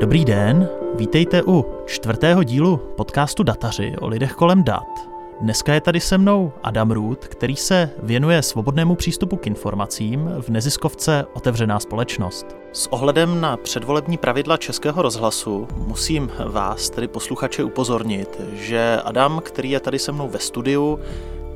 Dobrý den, vítejte u čtvrtého dílu podcastu Dataři o lidech kolem dat. Dneska je tady se mnou Adam Root, který se věnuje svobodnému přístupu k informacím v neziskovce Otevřená společnost. S ohledem na předvolební pravidla Českého rozhlasu musím vás, tedy posluchače, upozornit, že Adam, který je tady se mnou ve studiu,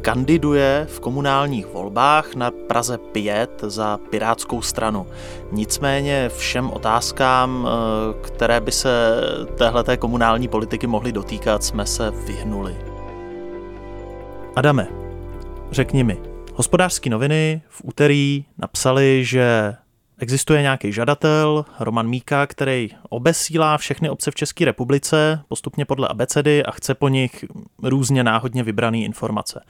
kandiduje v komunálních volbách na Praze 5 za Pirátskou stranu. Nicméně všem otázkám, eh, které by se téhleté komunální politiky mohly dotýkat, jsme se vyhnuli. Adame, řekni mi, hospodářské noviny v úterý napsali, že Existuje nějaký žadatel, Roman Míka, který obesílá všechny obce v České republice postupně podle abecedy a chce po nich různě náhodně vybrané informace.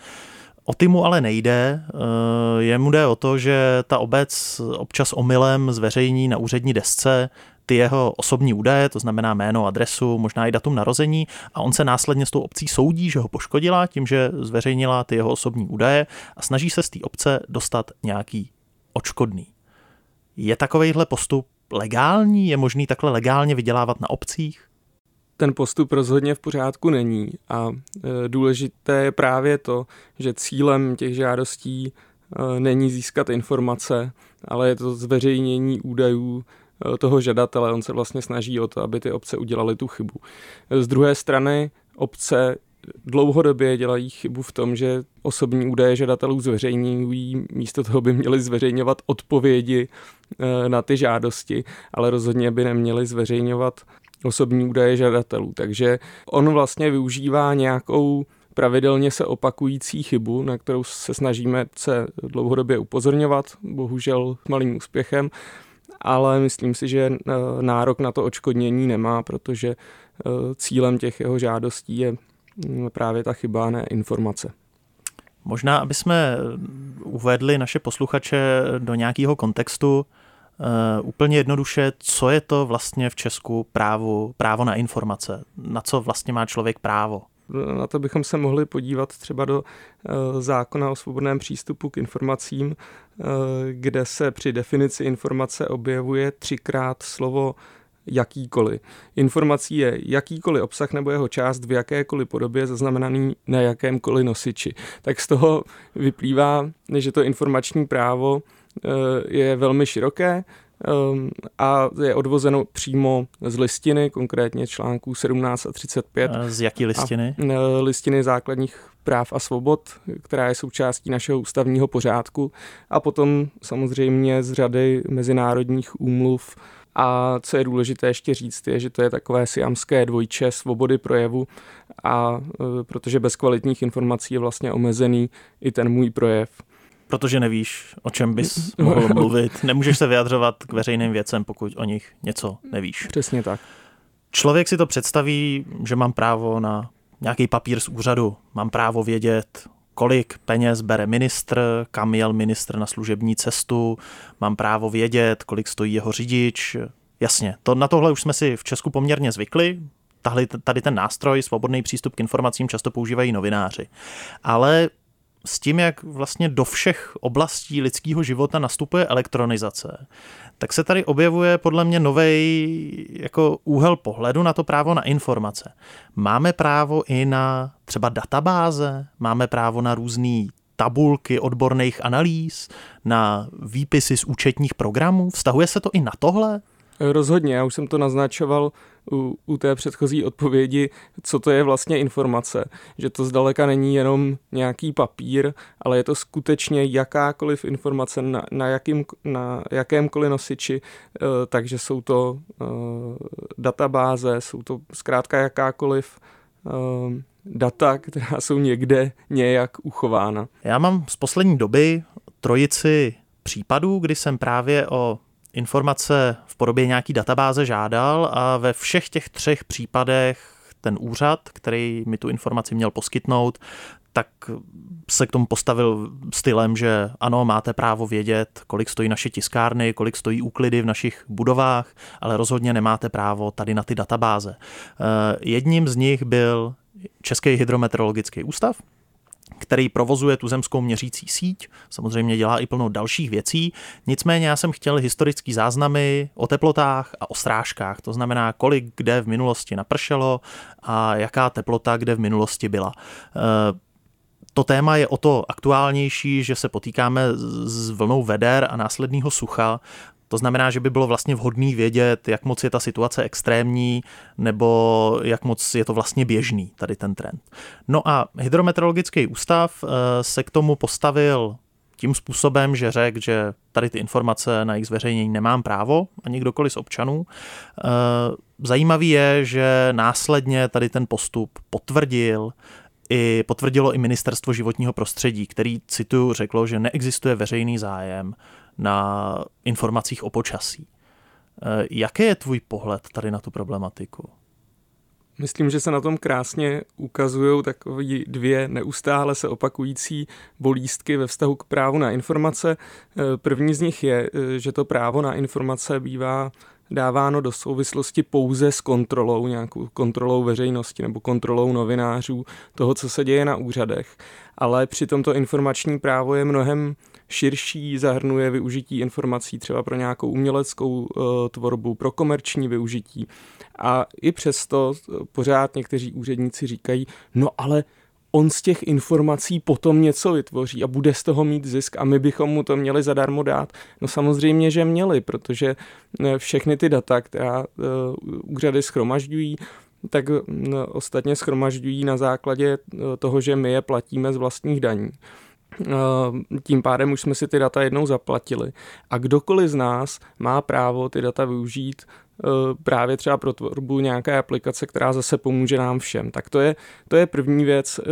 O ty mu ale nejde, eh, jemu jde o to, že ta obec občas omylem zveřejní na úřední desce ty jeho osobní údaje, to znamená jméno, adresu, možná i datum narození a on se následně s tou obcí soudí, že ho poškodila tím, že zveřejnila ty jeho osobní údaje a snaží se z té obce dostat nějaký očkodný. Je takovýhle postup legální? Je možný takhle legálně vydělávat na obcích? Ten postup rozhodně v pořádku není a e, důležité je právě to, že cílem těch žádostí e, není získat informace, ale je to zveřejnění údajů e, toho žadatele. On se vlastně snaží o to, aby ty obce udělaly tu chybu. Z druhé strany obce dlouhodobě dělají chybu v tom, že osobní údaje žadatelů zveřejňují, místo toho by měli zveřejňovat odpovědi eh, na ty žádosti, ale rozhodně by neměli zveřejňovat osobní údaje žadatelů. Takže on vlastně využívá nějakou pravidelně se opakující chybu, na kterou se snažíme se dlouhodobě upozorňovat, bohužel malým úspěchem, ale myslím si, že eh, nárok na to očkodnění nemá, protože eh, cílem těch jeho žádostí je právě ta chyba, ne informace. Možná, aby jsme uvedli naše posluchače do nějakého kontextu, Uh, úplně jednoduše, co je to vlastně v Česku právo, právo na informace? Na co vlastně má člověk právo? Na to bychom se mohli podívat třeba do uh, zákona o svobodném přístupu k informacím, uh, kde se při definici informace objevuje třikrát slovo jakýkoliv. Informací je jakýkoliv obsah nebo jeho část v jakékoliv podobě zaznamenaný na jakémkoliv nosiči. Tak z toho vyplývá, že to informační právo eh, je velmi široké ehm, a je odvozeno přímo z listiny, konkrétně článků 17 a 35. A z jaký listiny? A eh, listiny základních práv a svobod, která je součástí našeho ústavního pořádku a potom samozřejmě z řady mezinárodních úmluv a co je důležité ještě říct, je, že to je takové siamské dvojče svobody projevu a e, protože bez kvalitních informací je vlastně omezený i ten můj projev. Protože nevíš, o čem bys mohl mluvit. Nemůžeš se vyjadřovat k veřejným věcem, pokud o nich něco nevíš. Přesně tak. Člověk si to představí, že mám právo na nějaký papír z úřadu, mám právo vědět, kolik peněz bere ministr, kam jel ministr na služební cestu, mám právo vědět, kolik stojí jeho řidič. Jasně, to, na tohle už jsme si v Česku poměrně zvykli, tady ten nástroj, svobodný přístup k informacím, často používají novináři. Ale s tím, jak vlastně do všech oblastí lidského života nastupuje elektronizace, tak se tady objevuje podle mě nový jako úhel pohledu na to právo na informace. Máme právo i na třeba databáze, máme právo na různé tabulky odborných analýz, na výpisy z účetních programů. Vztahuje se to i na tohle? Rozhodně, já už jsem to naznačoval u, u té předchozí odpovědi, co to je vlastně informace. Že to zdaleka není jenom nějaký papír, ale je to skutečně jakákoliv informace na, na, jakým, na jakémkoliv nosiči, uh, takže jsou to uh, databáze, jsou to zkrátka jakákoliv uh, data, která jsou někde nějak uchována. Já mám z poslední doby trojici případů, kdy jsem právě o informace v podobě nějaký databáze žádal a ve všech těch třech případech ten úřad, který mi tu informaci měl poskytnout, tak se k tomu postavil stylem, že ano, máte právo vědět, kolik stojí naše tiskárny, kolik stojí úklidy v našich budovách, ale rozhodně nemáte právo tady na ty databáze. Eh, jedním z nich byl Český hydrometeorologický ústav, který provozuje tu zemskou měřící síť, samozřejmě dělá i plno dalších věcí, nicméně já jsem chtěl historický záznamy o teplotách a o srážkách, to znamená, kolik kde v minulosti napršelo a jaká teplota kde v minulosti byla. Eh, to téma je o to aktuálnější, že se potýkáme s vlnou veder a následného sucha, to znamená, že by bylo vlastně vhodné vědět, jak moc je ta situace extrémní, nebo jak moc je to vlastně běžný, tady ten trend. No a Hydrometeorologický ústav eh, se k tomu postavil tím způsobem, že řekl, že tady ty informace na jejich zveřejnění nemám právo, ani kdokoliv z občanů. Eh, zajímavý je, že následně tady ten postup potvrdil i potvrdilo i ministerstvo životního prostředí, který, cituju, řeklo, že neexistuje veřejný zájem na informacích o počasí. Eh, jaký je tvůj pohled tady na tu problematiku? Myslím, že se na tom krásně ukazují takové dvě neustále se opakující bolístky ve vztahu k právu na informace. Eh, první z nich je, eh, že to právo na informace bývá dáváno do souvislosti pouze s kontrolou, nějakou kontrolou veřejnosti nebo kontrolou novinářů toho, co se děje na úřadech. Ale přitom to informační právo je mnohem širší, zahrnuje využití informací třeba pro nějakou uměleckou uh, tvorbu, pro komerční využití. A i přesto pořád někteří úředníci říkají, no ale on z těch informací potom něco vytvoří a bude z toho mít zisk a my bychom mu to měli zadarmo dát. No samozřejmě, že měli, protože eh, všechny ty data, která uh, úřady schromažďují, tak uh, ostatně schromažďují na základě toho, že my je platíme z vlastních daní. Tím pádem už jsme si ty data jednou zaplatili. A kdokoliv z nás má právo ty data využít Eh, právě třeba pro tvorbu nějaké aplikace, která zase pomůže nám všem. Tak to je, to je první věc, eh,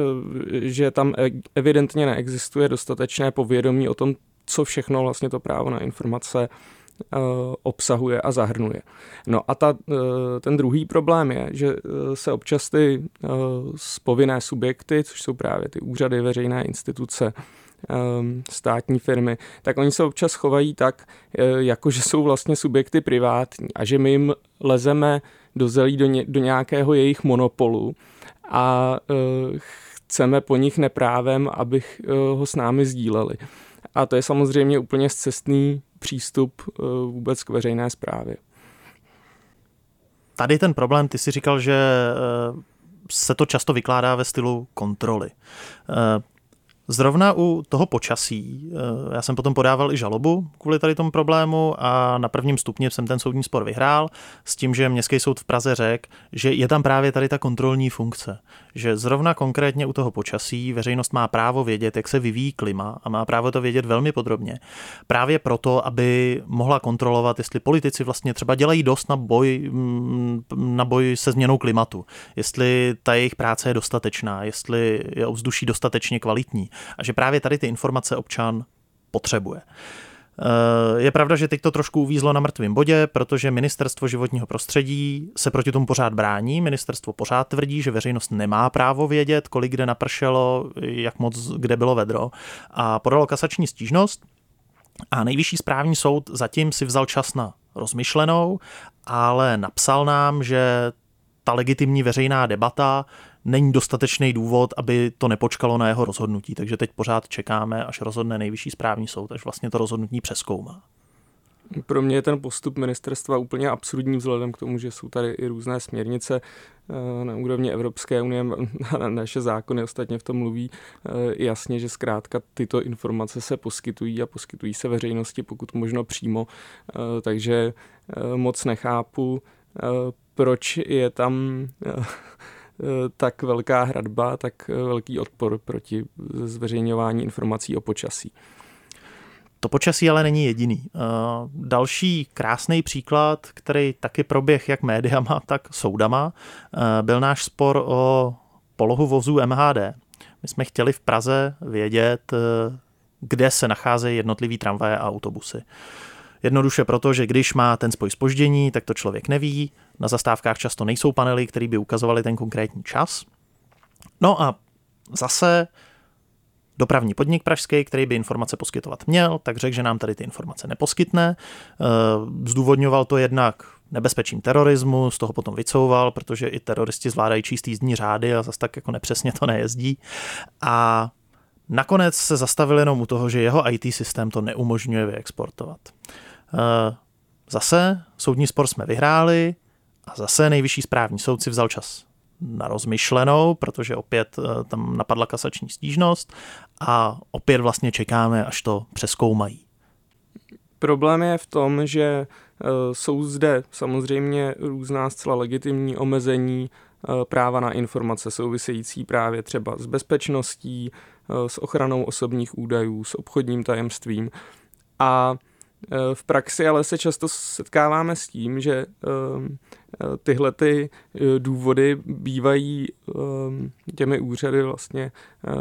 že tam e, evidentně neexistuje dostatečné povědomí o tom, co všechno vlastně to právo na informace eh, obsahuje a zahrnuje. No a ta, ten druhý problém je, že se občas ty povinné subjekty, což jsou právě ty úřady, veřejné instituce, státní firmy, tak oni se občas chovají tak, eh, jako že jsou vlastně subjekty privátní a že my jim lezeme do zelí do, ně, do nějakého jejich monopolu a uh, chceme po nich neprávem, abych uh, ho s námi sdíleli. A to je samozřejmě úplně zcestný přístup vůbec k veřejné správě. Tady ten problém, ty si říkal, že se to často vykládá ve stylu kontroly. Zrovna u toho počasí, eh, já jsem potom podával i žalobu kvůli tady tomu problému a na prvním stupni jsem ten soudní spor vyhrál s tím, že Městský soud v Praze řekl, že je tam právě tady ta kontrolní funkce. Že zrovna konkrétně u toho počasí veřejnost má právo vědět, jak se vyvíjí klima a má právo to vědět velmi podrobně. Právě proto, aby mohla kontrolovat, jestli politici vlastně třeba dělají dost na boj, mm, na boj se změnou klimatu, jestli ta jejich práce je dostatečná, jestli je ovzduší dostatečně kvalitní a že právě tady ty informace občan potřebuje. Eh, je pravda, že teď to trošku uvízlo na mrtvém bodě, protože ministerstvo životního prostředí se proti tomu pořád brání. Ministerstvo pořád tvrdí, že veřejnost nemá právo vědět, kolik kde napršelo, jak moc kde bylo vedro a podalo kasační stížnost. A nejvyšší správní soud zatím si vzal čas na rozmyšlenou, ale napsal nám, že ta legitimní veřejná debata není dostatečný důvod, aby to nepočkalo na jeho rozhodnutí. Takže teď pořád čekáme, až rozhodne nejvyšší správní soud, až vlastně to rozhodnutí přeskoumá. Pro mě je ten postup ministerstva úplně absurdní vzhledem k tomu, že jsou tady i různé směrnice eh, na úrovni Evropské unie, naše zákony ostatně v tom mluví eh, jasně, že zkrátka tyto informace se poskytují a poskytují se veřejnosti pokud možno přímo, eh, takže moc nechápu, proč je tam tak velká hradba, tak eh, velký odpor proti zveřejňování informací o počasí. To počasí ale není jediný. Eh, další krásný příklad, který taky proběh jak médiama, tak soudama, byl náš spor o polohu vozů MHD. My jsme chtěli v Praze vědět, kde se nacházejí jednotlivý tramvaje a autobusy. Jednoduše proto, že když má ten spoj spoždění, tak to člověk neví. Na zastávkách často nejsou panely, které by ukazovaly ten konkrétní čas. No a zase dopravní podnik pražský, který by informace poskytovat měl, tak řekl, že nám tady ty informace neposkytne. Eh, zdůvodňoval to jednak nebezpečím terorismu, z toho potom vycouval, protože i teroristi zvládají číst jízdní řády a zase tak jako nepřesně to nejezdí. A Nakonec se zastavil jenom u toho, že jeho IT systém to neumožňuje vyexportovat. Eh, zase soudní spor jsme vyhráli a zase nejvyšší správní soud si vzal čas na rozmyšlenou, protože opět eh, tam napadla kasační stížnost a opět vlastně čekáme, až to přeskoumají. Problém je v tom, že eh, jsou zde samozřejmě různá zcela legitimní omezení práva na informace související právě třeba s bezpečností, s ochranou osobních údajů, s obchodním tajemstvím. A Eh, v praxi ale se často setkáváme s tím, že ehm, eh, tyhle ty eh, důvody bývají ehm, těmi úřady vlastně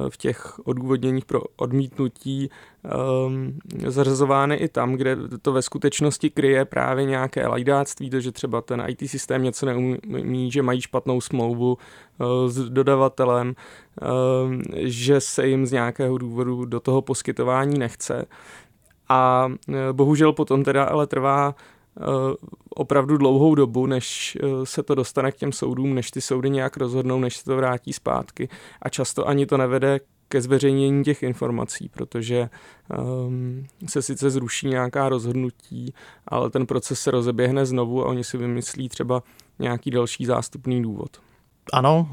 v těch odůvodněních pro odmítnutí ehm, zařazovány i tam, kde to ve skutečnosti kryje právě nějaké lajdáctví, to, že třeba ten IT systém něco neumí, že mají špatnou smlouvu s dodavatelem, že se jim z nějakého důvodu do toho poskytování nechce. A e, bohužel potom teda ale trvá e, opravdu dlouhou dobu, než e, se to dostane k těm soudům, než ty soudy nějak rozhodnou, než se to vrátí zpátky. A často ani to nevede ke zveřejnění těch informací, protože um, se sice zruší nějaká rozhodnutí, ale ten proces se rozeběhne znovu a oni si vymyslí třeba nějaký další zástupný důvod. Ano,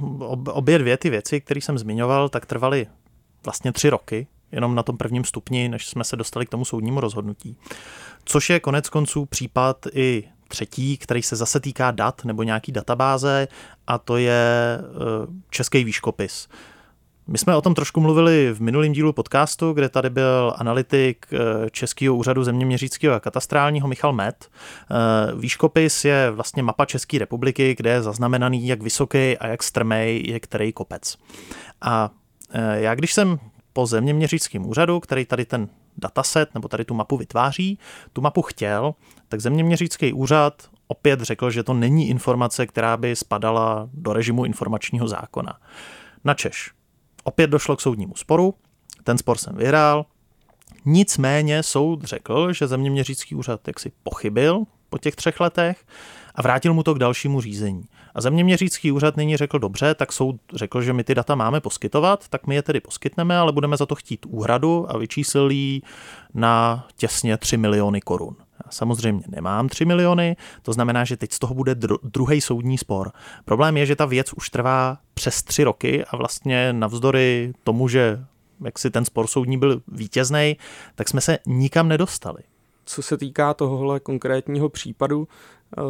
obě dvě ty věci, které jsem zmiňoval, tak trvaly vlastně tři roky, jenom na tom prvním stupni, než jsme se dostali k tomu soudnímu rozhodnutí. Což je konec konců případ i třetí, který se zase týká dat nebo nějaký databáze a to je e, český výškopis. My jsme o tom trošku mluvili v minulém dílu podcastu, kde tady byl analytik e, Českého úřadu zeměměřického a katastrálního Michal Met. E, výškopis je vlastně mapa České republiky, kde je zaznamenaný, jak vysoký a jak strmej je který kopec. A já když jsem po zeměměřickém úřadu, který tady ten dataset nebo tady tu mapu vytváří, tu mapu chtěl, tak zeměměřický úřad opět řekl, že to není informace, která by spadala do režimu informačního zákona. Na Češ. Opět došlo k soudnímu sporu, ten spor jsem vyhrál, nicméně soud řekl, že zeměměřický úřad jaksi pochybil po těch třech letech a vrátil mu to k dalšímu řízení. A zeměměřický úřad nyní řekl, dobře, tak soud řekl, že my ty data máme poskytovat, tak my je tedy poskytneme, ale budeme za to chtít úhradu a vyčíslil ji na těsně 3 miliony korun. Samozřejmě nemám 3 miliony, to znamená, že teď z toho bude dru- druhý soudní spor. Problém je, že ta věc už trvá přes tři roky a vlastně navzdory tomu, že jak si ten spor soudní byl vítězný, tak jsme se nikam nedostali. Co se týká tohohle konkrétního případu, eh,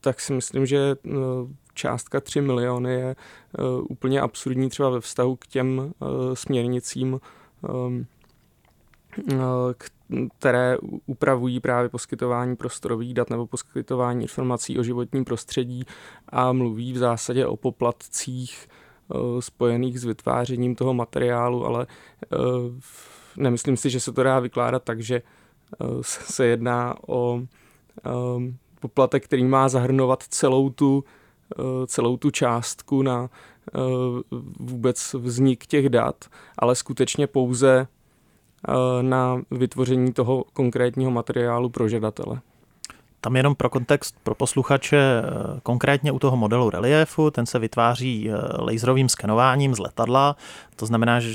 tak si myslím, že eh, částka 3 miliony je eh, úplně absurdní třeba ve vztahu k těm eh, směrnicím, které upravují právě poskytování prostorových dat nebo poskytování informací o životním prostředí a mluví v zásadě o poplatcích spojených s vytvářením toho materiálu, ale nemyslím si, že se to dá vykládat tak, že se jedná o poplatek, který má zahrnovat celou tu, eh, celou tu částku na eh, vůbec vznik těch dat, ale skutečně pouze eh, na vytvoření toho konkrétního materiálu pro žadatele. Tam jenom pro kontext pro posluchače, konkrétně u toho modelu reliefu, ten se vytváří laserovým skenováním z letadla, to znamená, že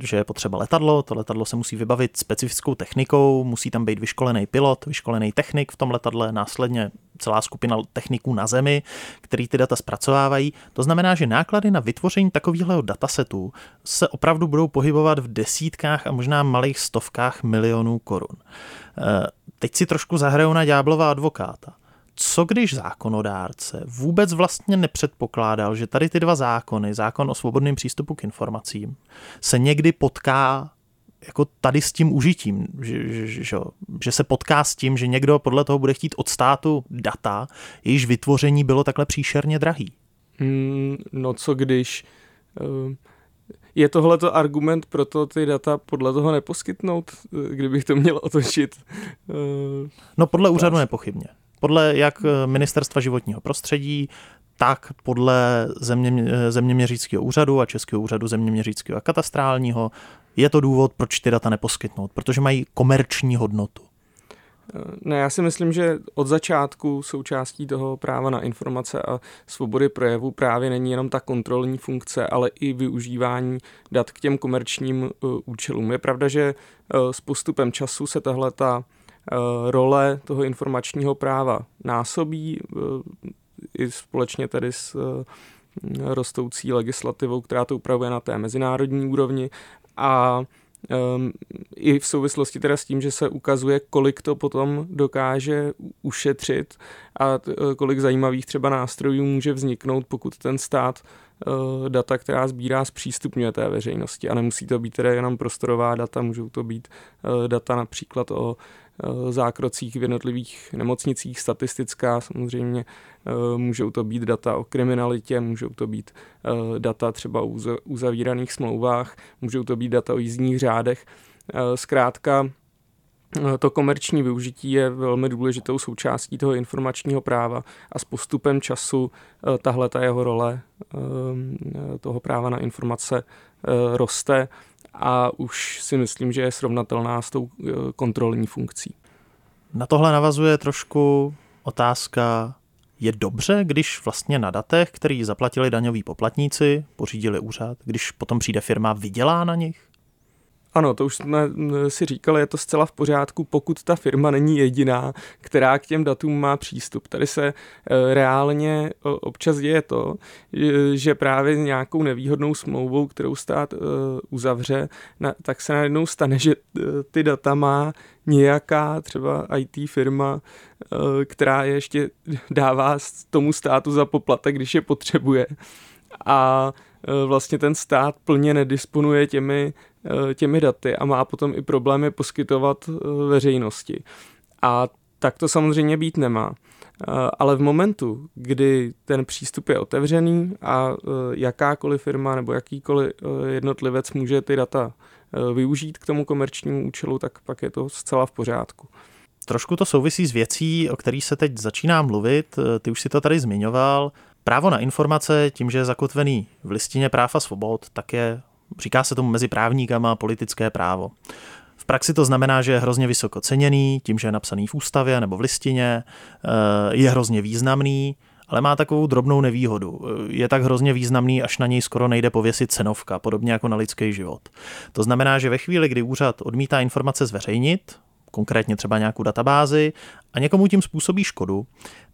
že je potřeba letadlo, to letadlo se musí vybavit specifickou technikou, musí tam být vyškolený pilot, vyškolený technik v tom letadle, následně celá skupina techniků na zemi, který ty data zpracovávají. To znamená, že náklady na vytvoření takového datasetu se opravdu budou pohybovat v desítkách a možná malých stovkách milionů korun. Eh, teď si trošku zahraju na ďáblova advokáta co když zákonodárce vůbec vlastně nepředpokládal, že tady ty dva zákony, zákon o svobodném přístupu k informacím, se někdy potká jako tady s tím užitím, že, že, že, že se potká s tím, že někdo podle toho bude chtít od státu data, jejíž vytvoření bylo takhle příšerně drahý. Hmm, no co když... Uh, je tohleto argument pro to ty data podle toho neposkytnout, kdybych to měl otočit? Uh, no podle úřadu nepochybně. Podle jak eh, ministerstva životního prostředí, tak podle země, eh, zeměměřického úřadu a Českého úřadu zeměměřického a katastrálního je to důvod, proč ty data neposkytnout, protože mají komerční hodnotu. Ne, já si myslím, že od začátku součástí toho práva na informace a svobody projevu právě není jenom ta kontrolní funkce, ale i využívání dat k těm komerčním uh, účelům. Je pravda, že uh, s postupem času se tahle ta uh, role toho informačního práva násobí i společně tedy s rostoucí legislativou, která to upravuje na té mezinárodní úrovni a Um, I v souvislosti teda s tím, že se ukazuje, kolik to potom dokáže ušetřit a eh, kolik zajímavých třeba nástrojů může vzniknout, pokud ten stát data, která sbírá, zpřístupňuje té veřejnosti. A nemusí to být teda jenom prostorová data, můžou to být data například o Eh, zákrocích v jednotlivých nemocnicích, statistická samozřejmě, eh, můžou to být data o kriminalitě, můžou to být eh, data třeba o uzavíraných smlouvách, můžou to být data o jízdních řádech. Zkrátka, to komerční využití je velmi důležitou součástí toho informačního práva a s postupem času tahle ta jeho role toho práva na informace roste a už si myslím, že je srovnatelná s tou eh, kontrolní funkcí. Na tohle navazuje trošku otázka, je dobře, když vlastně na datech, který zaplatili daňoví poplatníci, pořídili úřad, když potom přijde firma, vydělá na nich? Ano, to už jsme si říkali, je to zcela v pořádku, pokud ta firma není jediná, která k těm datům má přístup. Tady se e, reálně občas děje to, že právě nějakou nevýhodnou smlouvou, kterou stát e, uzavře, tak se najednou stane, že e, ty data má nějaká třeba IT firma, která ještě dává tomu státu za poplatek, když je potřebuje. A vlastně ten stát plně nedisponuje těmi Eh, těmi daty a má potom i problémy poskytovat eh, veřejnosti. A tak to samozřejmě být nemá. Eh, ale v momentu, kdy ten přístup je otevřený a jakákoliv firma nebo jakýkoliv jednotlivec může ty data využít k tomu komerčnímu účelu, tak pak je to zcela v pořádku. Trošku to souvisí s věcí, o kterých se teď začíná mluvit. Ty už si to tady zmiňoval. Právo na informace, tím, že je zakotvený v listině práv a svobod, tak je Říká se tomu mezi právníkama politické právo. V praxi to znamená, že je hrozně vysoko ceněný, tím, že je napsaný v ústavě nebo v listině, eh, je hrozně významný, ale má takovou drobnou nevýhodu. Eh, je tak hrozně významný, až na něj skoro nejde pověsit cenovka, podobně jako na lidský život. To znamená, že ve chvíli, kdy úřad odmítá informace zveřejnit, konkrétně třeba nějakou databázi, a někomu tím způsobí škodu,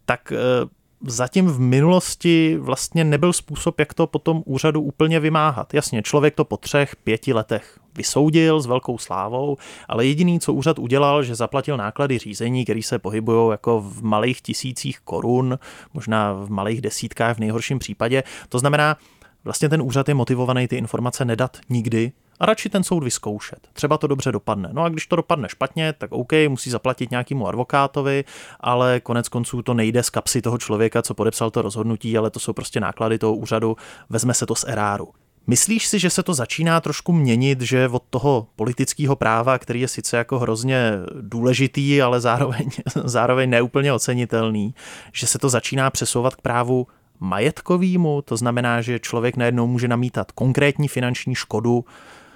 tak eh, zatím v minulosti vlastně nebyl způsob, jak to potom úřadu úplně vymáhat. Jasně, člověk to po třech, pěti letech vysoudil s velkou slávou, ale jediný, co úřad udělal, že zaplatil náklady řízení, které se pohybují jako v malých tisících korun, možná v malých desítkách v nejhorším případě. To znamená, vlastně ten úřad je motivovaný ty informace nedat nikdy, a radši ten soud vyzkoušet. Třeba to dobře dopadne. No a když to dopadne špatně, tak OK, musí zaplatit nějakému advokátovi, ale konec konců to nejde z kapsy toho člověka, co podepsal to rozhodnutí, ale to jsou prostě náklady toho úřadu, vezme se to z eráru. Myslíš si, že se to začíná trošku měnit, že od toho politického práva, který je sice jako hrozně důležitý, ale zároveň, zároveň neúplně ocenitelný, že se to začíná přesouvat k právu majetkovýmu, to znamená, že člověk najednou může namítat konkrétní finanční škodu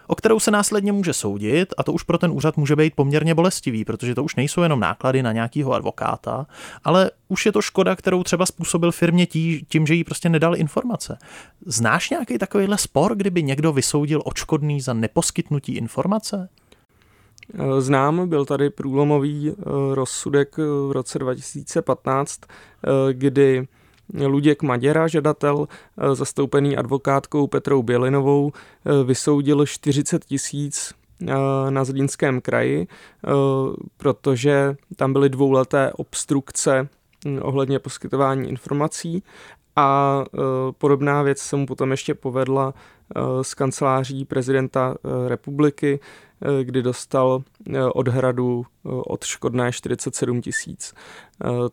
o kterou se následně může soudit a to už pro ten úřad může být poměrně bolestivý, protože to už nejsou jenom náklady na nějakého advokáta, ale už je to škoda, kterou třeba způsobil firmě tí, tím, že jí prostě nedal informace. Znáš nějaký takovýhle spor, kdyby někdo vysoudil odškodný za neposkytnutí informace? Znám, byl tady průlomový eh, rozsudek eh, v roce 2015, eh, kdy Luděk Maděra, žadatel, eh, zastoupený advokátkou Petrou Bělinovou, eh, vysoudil 40 tisíc eh, na Zlínském kraji, protože tam byly dvouleté obstrukce hm, ohledně poskytování informací a podobná věc se mu potom ještě povedla z kanceláří prezidenta republiky, kdy dostal od hradu odškodné 47 tisíc.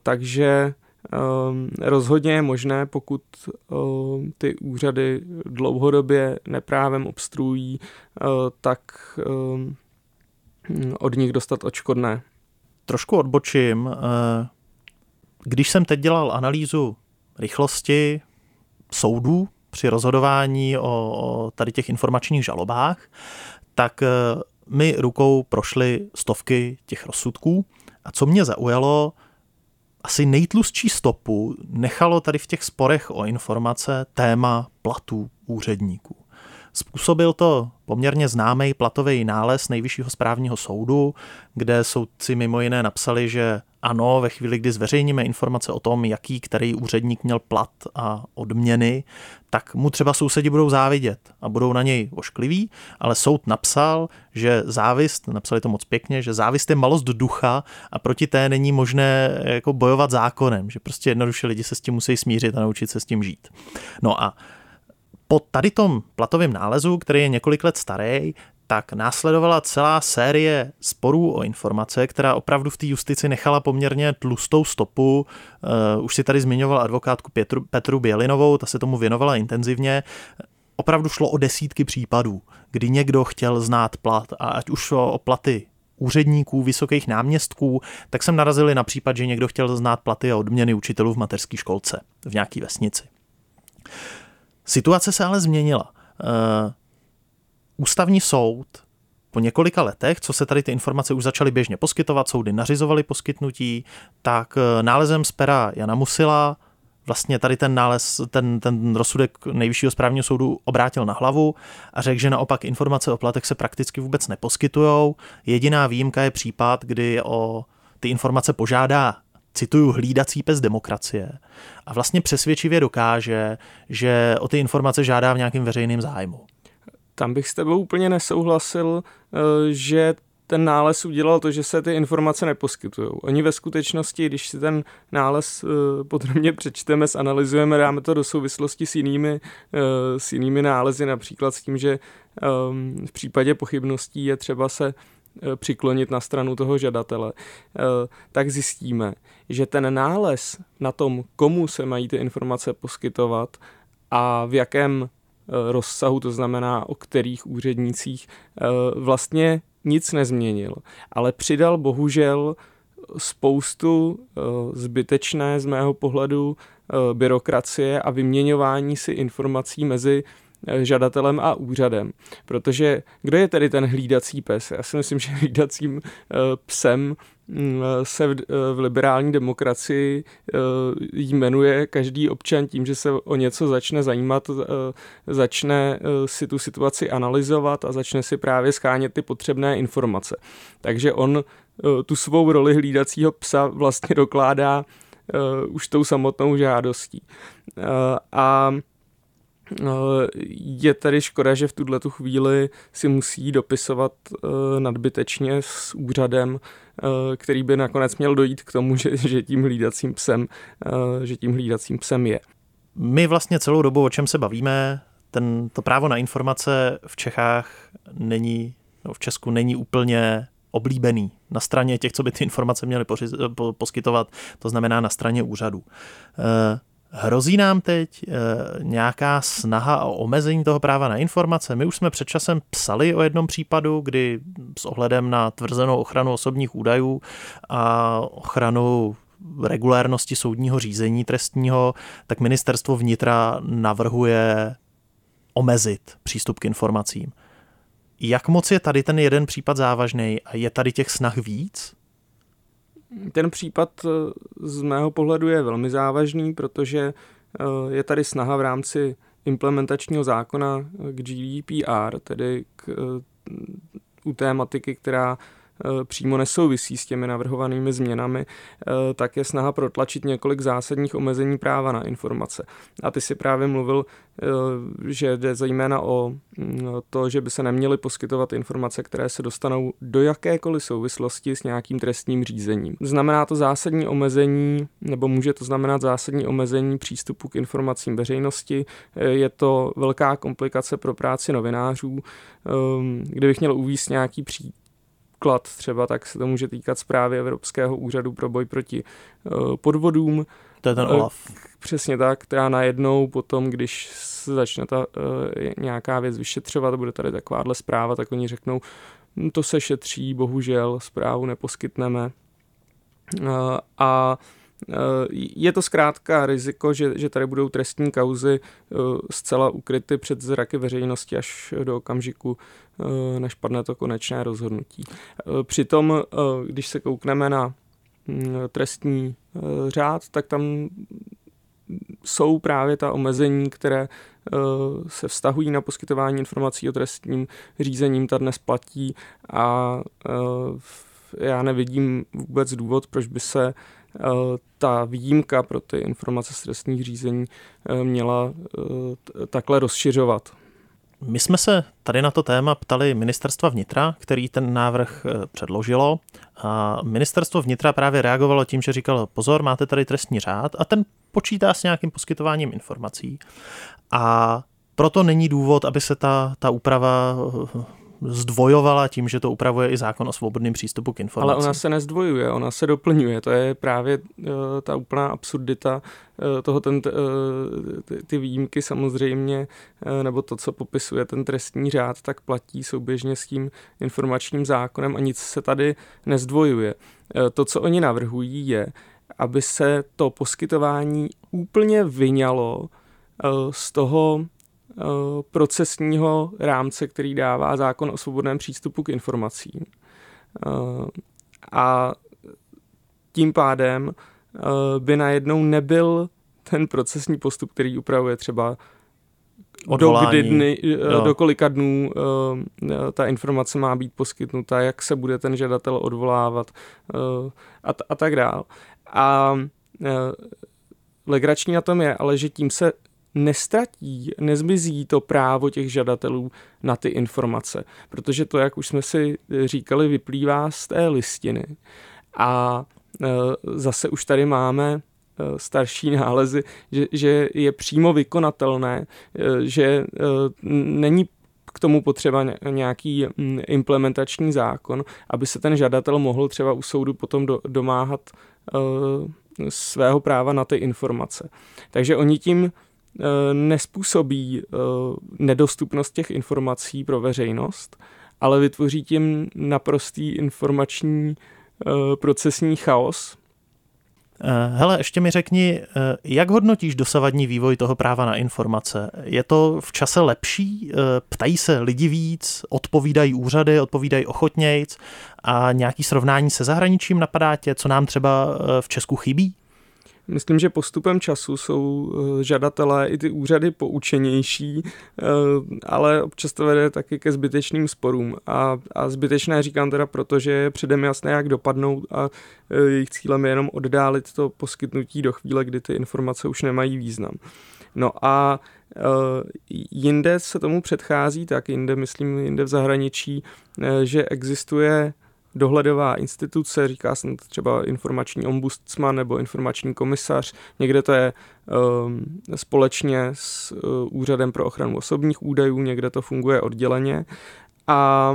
Takže rozhodně je možné, pokud um, ty úřady dlouhodobě neprávem obstruují, uh, tak um, od nich dostat očkodné. Trošku odbočím. Uh, když jsem teď dělal analýzu rychlosti soudů při rozhodování o, tady těch informačních žalobách, tak uh, mi rukou prošly stovky těch rozsudků A co mě zaujalo, asi nejtlustší stopu nechalo tady v těch sporech o informace téma platů úředníků. Způsobil to poměrně známý platový nález Nejvyššího správního soudu, kde soudci mimo jiné napsali, že ano, ve chvíli, kdy zveřejníme informace o tom, jaký který úředník měl plat a odměny, tak mu třeba sousedi budou závidět a budou na něj oškliví, ale soud napsal, že závist, napsali to moc pěkně, že závist je malost ducha a proti té není možné jako bojovat zákonem, že prostě jednoduše lidi se s tím musí smířit a naučit se s tím žít. No a po tady tom platovém nálezu, který je několik let starý, tak následovala celá série sporů o informace, která opravdu v té justici nechala poměrně tlustou stopu. Uh, už si tady zmiňoval advokátku Petru, Petru Bělinovou, ta se tomu věnovala intenzivně. Opravdu šlo o desítky případů, kdy někdo chtěl znát plat a ať už o platy úředníků, vysokých náměstků, tak jsem narazili na případ, že někdo chtěl znát platy a odměny učitelů v mateřské školce v nějaké vesnici. Situace se ale změnila. Ústavní soud po několika letech, co se tady ty informace už začaly běžně poskytovat, soudy nařizovaly poskytnutí, tak eh, nálezem z pera Jana Musila vlastně tady ten nález, ten, ten rozsudek nejvyššího správního soudu obrátil na hlavu a řekl, že naopak informace o platech se prakticky vůbec neposkytujou. Jediná výjimka je případ, kdy o ty informace požádá cituju, hlídací pes demokracie a vlastně přesvědčivě dokáže, že o ty informace žádá v nějakém veřejném zájmu. Tam bych s tebou úplně nesouhlasil, eh, že ten nález udělal to, že se ty informace neposkytují. Oni ve skutečnosti, když si ten nález eh, podrobně přečteme, zanalizujeme, dáme to do souvislosti s jinými, eh, s jinými nálezy, například s tím, že ehm, v případě pochybností je třeba se přiklonit na stranu toho žadatele, tak zjistíme, že ten nález na tom, komu se mají ty informace poskytovat a v jakém rozsahu, to znamená o kterých úřednících, eh, vlastně nic nezměnil. Ale přidal bohužel spoustu eh, zbytečné z mého pohledu byrokracie a vyměňování si informací mezi žadatelem a úřadem. Protože kdo je tedy ten hlídací pes? Já si myslím, že hlídacím psem Mm, se v, eh, v liberální demokracii eh, jmenuje každý občan tím, že se o něco začne zajímat, eh, začne si tu situaci analyzovat a začne si právě schánět ty potřebné informace. Takže on tu svou roli hlídacího psa vlastně dokládá už tou samotnou žádostí. A je tady škoda, že v tuhle tu chvíli si musí dopisovat nadbytečně s úřadem, Eh, který by nakonec měl dojít k tomu, že, že tím hlídacím psem, eh, že tím hlídacím psem je. My vlastně celou dobu, o čem se bavíme, ten, to právo na informace v Čechách není, no v Česku není úplně oblíbený na straně těch, co by ty informace měly poskytovat, to znamená na straně úřadu. Eh, Hrozí nám teď e, nějaká snaha o omezení toho práva na informace? My už jsme před časem psali o jednom případu, kdy s ohledem na tvrzenou ochranu osobních údajů a ochranu regulérnosti soudního řízení trestního, tak ministerstvo vnitra navrhuje omezit přístup k informacím. Jak moc je tady ten jeden případ závažný a je tady těch snah víc? Ten případ eh, z mého pohledu je velmi závažný, protože eh, je tady snaha v rámci implementačního zákona k GDPR, tedy k, eh, u tématiky, která Eh, přímo nesouvisí s těmi navrhovanými změnami, eh, tak je snaha protlačit několik zásadních omezení práva na informace. A ty si právě mluvil, eh, že jde zejména o mm, to, že by se neměly poskytovat informace, které se dostanou do jakékoliv souvislosti s nějakým trestním řízením. Znamená to zásadní omezení, nebo může to znamenat zásadní omezení přístupu k informacím veřejnosti. Je to velká komplikace pro práci novinářů. Kdybych měl uvíct nějaký příklad, podklad třeba, tak se to může týkat zprávy Evropského úřadu pro boj proti uh, podvodům. To je ten eh, OLAF. Přesně tak, která najednou potom, když se začne ta uh, nějaká věc vyšetřovat, bude tady takováhle zpráva, tak oni řeknou, hm, to se šetří, bohužel zprávu neposkytneme. A je to zkrátka riziko, že, že tady budou trestní kauzy zcela ukryty před zraky veřejnosti až do okamžiku, než padne to konečné rozhodnutí. Přitom, když se koukneme na trestní řád, tak tam jsou právě ta omezení, které se vztahují na poskytování informací o trestním řízením, ta dnes platí a já nevidím vůbec důvod, proč by se ta výjimka pro ty informace z trestních řízení měla takhle rozšiřovat. My jsme se tady na to téma ptali ministerstva vnitra, který ten návrh eh, předložilo. A ministerstvo vnitra právě reagovalo tím, že říkalo, pozor, máte tady trestní řád a ten počítá s nějakým poskytováním informací. A proto není důvod, aby se ta, ta úprava eh, zdvojovala tím, že to upravuje i zákon o svobodném přístupu k informacím. Ale ona se nezdvojuje, ona se doplňuje. To je právě uh, ta úplná absurdita uh, toho, ten, uh, ty, ty výjimky samozřejmě, uh, nebo to, co popisuje ten trestní řád, tak platí souběžně s tím informačním zákonem a nic se tady nezdvojuje. Uh, to, co oni navrhují, je, aby se to poskytování úplně vyňalo uh, z toho Eh, procesního rámce, který dává zákon o svobodném přístupu k informacím. Eh, a tím pádem eh, by najednou nebyl ten procesní postup, který upravuje třeba Odvolání. do, kdy dny, do kolika dnů ta informace má být poskytnuta, jak se bude ten žadatel odvolávat a, a tak dál. A legrační na tom je, ale že tím se nestratí, nezmizí to právo těch žadatelů na ty informace, protože to, jak už jsme si říkali, vyplývá z té listiny. A e, zase už tady máme e, starší nálezy, že, že je přímo vykonatelné, že není k tomu potřeba nějaký implementační zákon, aby se ten žadatel mohl třeba u soudu potom domáhat svého práva na ty informace. Takže oni tím Eh, nespůsobí eh, nedostupnost těch informací pro veřejnost, ale vytvoří tím naprostý informační eh, procesní chaos. Hele, ještě mi řekni, jak hodnotíš dosavadní vývoj toho práva na informace? Je to v čase lepší? Ptají se lidi víc? Odpovídají úřady? Odpovídají ochotnějc? A nějaký srovnání se zahraničím napadá tě? Co nám třeba v Česku chybí? Myslím, že postupem času jsou eh, žadatelé i ty úřady poučenější, eh, ale občas to vede taky ke zbytečným sporům. A, a zbytečné říkám teda proto, že je předem jasné, jak dopadnou a eh, jejich cílem je jenom oddálit to poskytnutí do chvíle, kdy ty informace už nemají význam. No a jinde se tomu předchází, tak jinde, myslím, jinde v zahraničí, že existuje dohledová instituce, říká se třeba informační ombudsman nebo informační komisař, někde to je um, společně s uh, Úřadem pro ochranu osobních údajů, někde to funguje odděleně a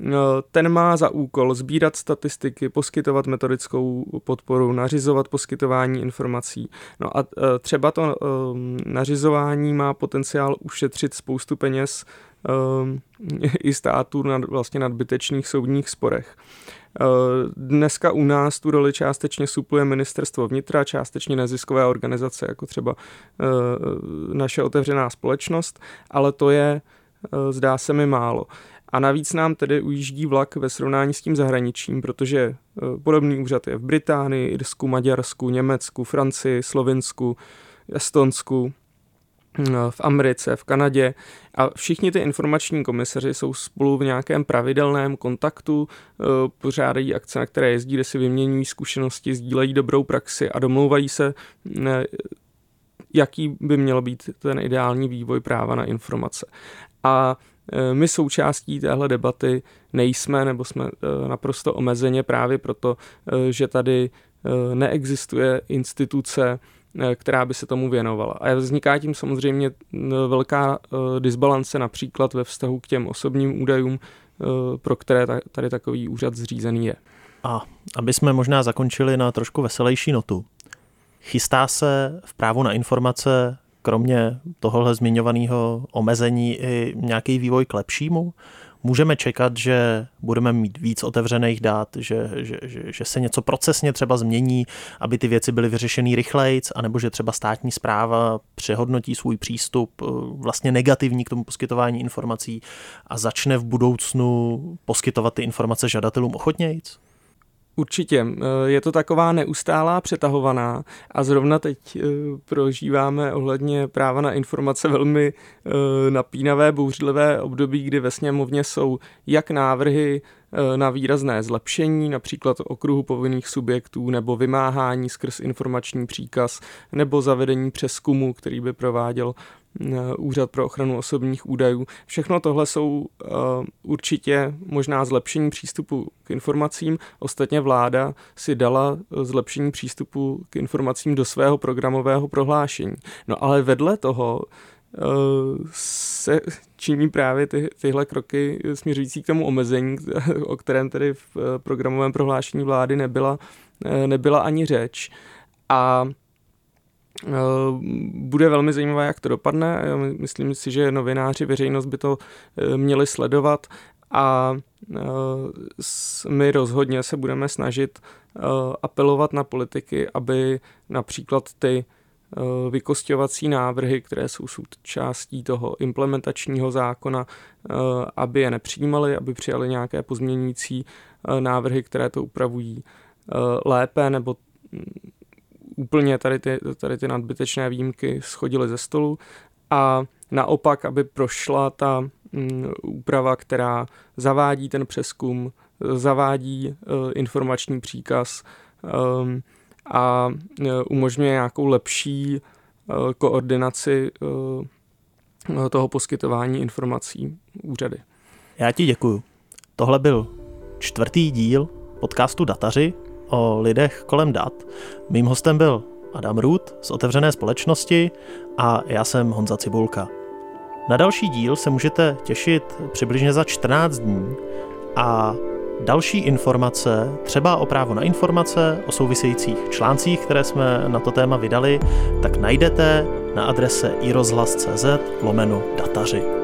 uh, ten má za úkol sbírat statistiky, poskytovat metodickou podporu, nařizovat poskytování informací. No a uh, třeba to um, nařizování má potenciál ušetřit spoustu peněz Ehm, i států nad vlastně nadbytečných soudních sporech. Ehm, dneska u nás tu roli částečně supluje ministerstvo vnitra, částečně neziskové organizace, jako třeba ehm, naše otevřená společnost, ale to je, zdá se mi, málo. A navíc nám tedy ujíždí vlak ve srovnání s tím zahraničím, protože podobný úřad je v Británii, Irsku, Maďarsku, Německu, Francii, Slovinsku, Estonsku, v Americe, v Kanadě a všichni ty informační komisaři jsou spolu v nějakém pravidelném kontaktu, eh, pořádají akce, na které jezdí, kde si vyměňují zkušenosti, sdílejí dobrou praxi a domlouvají se, eh, jaký by měl být ten ideální vývoj práva na informace. A eh, my součástí téhle debaty nejsme, nebo jsme naprosto omezeně právě proto, že tady neexistuje instituce, která by se tomu věnovala. A vzniká tím samozřejmě eh, velká eh, disbalance například ve vztahu k těm osobním údajům, pro které tady takový úřad zřízený je. A aby jsme možná zakončili na trošku veselější notu. Chystá se v právu na informace kromě tohohle zmiňovaného omezení i nějaký vývoj k lepšímu? Můžeme čekat, že budeme mít víc otevřených dat, že, že, že, že se něco procesně třeba změní, aby ty věci byly vyřešeny rychleji, anebo že třeba státní zpráva přehodnotí svůj přístup eh, vlastně negativní k tomu poskytování informací a začne v budoucnu poskytovat ty informace žadatelům ochotnějíc? Určitě. Eh, je to taková neustálá přetahovaná a zrovna teď eh, prožíváme ohledně práva na informace velmi eh, napínavé, bouřlivé období, kdy ve sněmovně jsou jak návrhy na výrazné zlepšení, například okruhu povinných subjektů nebo vymáhání skrz informační příkaz nebo zavedení přeskumu, který by prováděl Úřad pro ochranu osobních údajů. Všechno tohle jsou uh, určitě možná zlepšení přístupu k informacím. Ostatně vláda si dala zlepšení přístupu k informacím do svého programového prohlášení. No ale vedle toho se činí právě ty, tyhle kroky směřující k tomu omezení, o kterém tedy v programovém prohlášení vlády nebyla, nebyla ani řeč. A Eh, bude velmi zajímavé, jak to dopadne. Myslím si, že novináři, veřejnost by to eh, měli sledovat a eh, my rozhodně se budeme snažit apelovat na politiky, aby například ty vykostěvací návrhy, které jsou součástí toho implementačního zákona, aby je nepřijímali, aby přijali nějaké pozměňující návrhy, které to upravují lépe nebo úplně tady ty, tady ty nadbytečné výjimky schodily ze stolu a naopak, aby prošla ta mm, úprava, která zavádí ten přeskum, zavádí uh, informační příkaz um, a uh, umožňuje nějakou lepší uh, koordinaci uh, toho poskytování informací úřady. Já ti děkuju. Tohle byl čtvrtý díl podcastu Dataři, o lidech kolem dat. Mým hostem byl Adam Ruth z Otevřené společnosti a já jsem Honza Cibulka. Na další díl se můžete těšit přibližně za 14 dní a další informace, třeba o právo na informace, o souvisejících článcích, které jsme na to téma vydali, tak najdete na adrese irozhlas.cz lomeno dataři.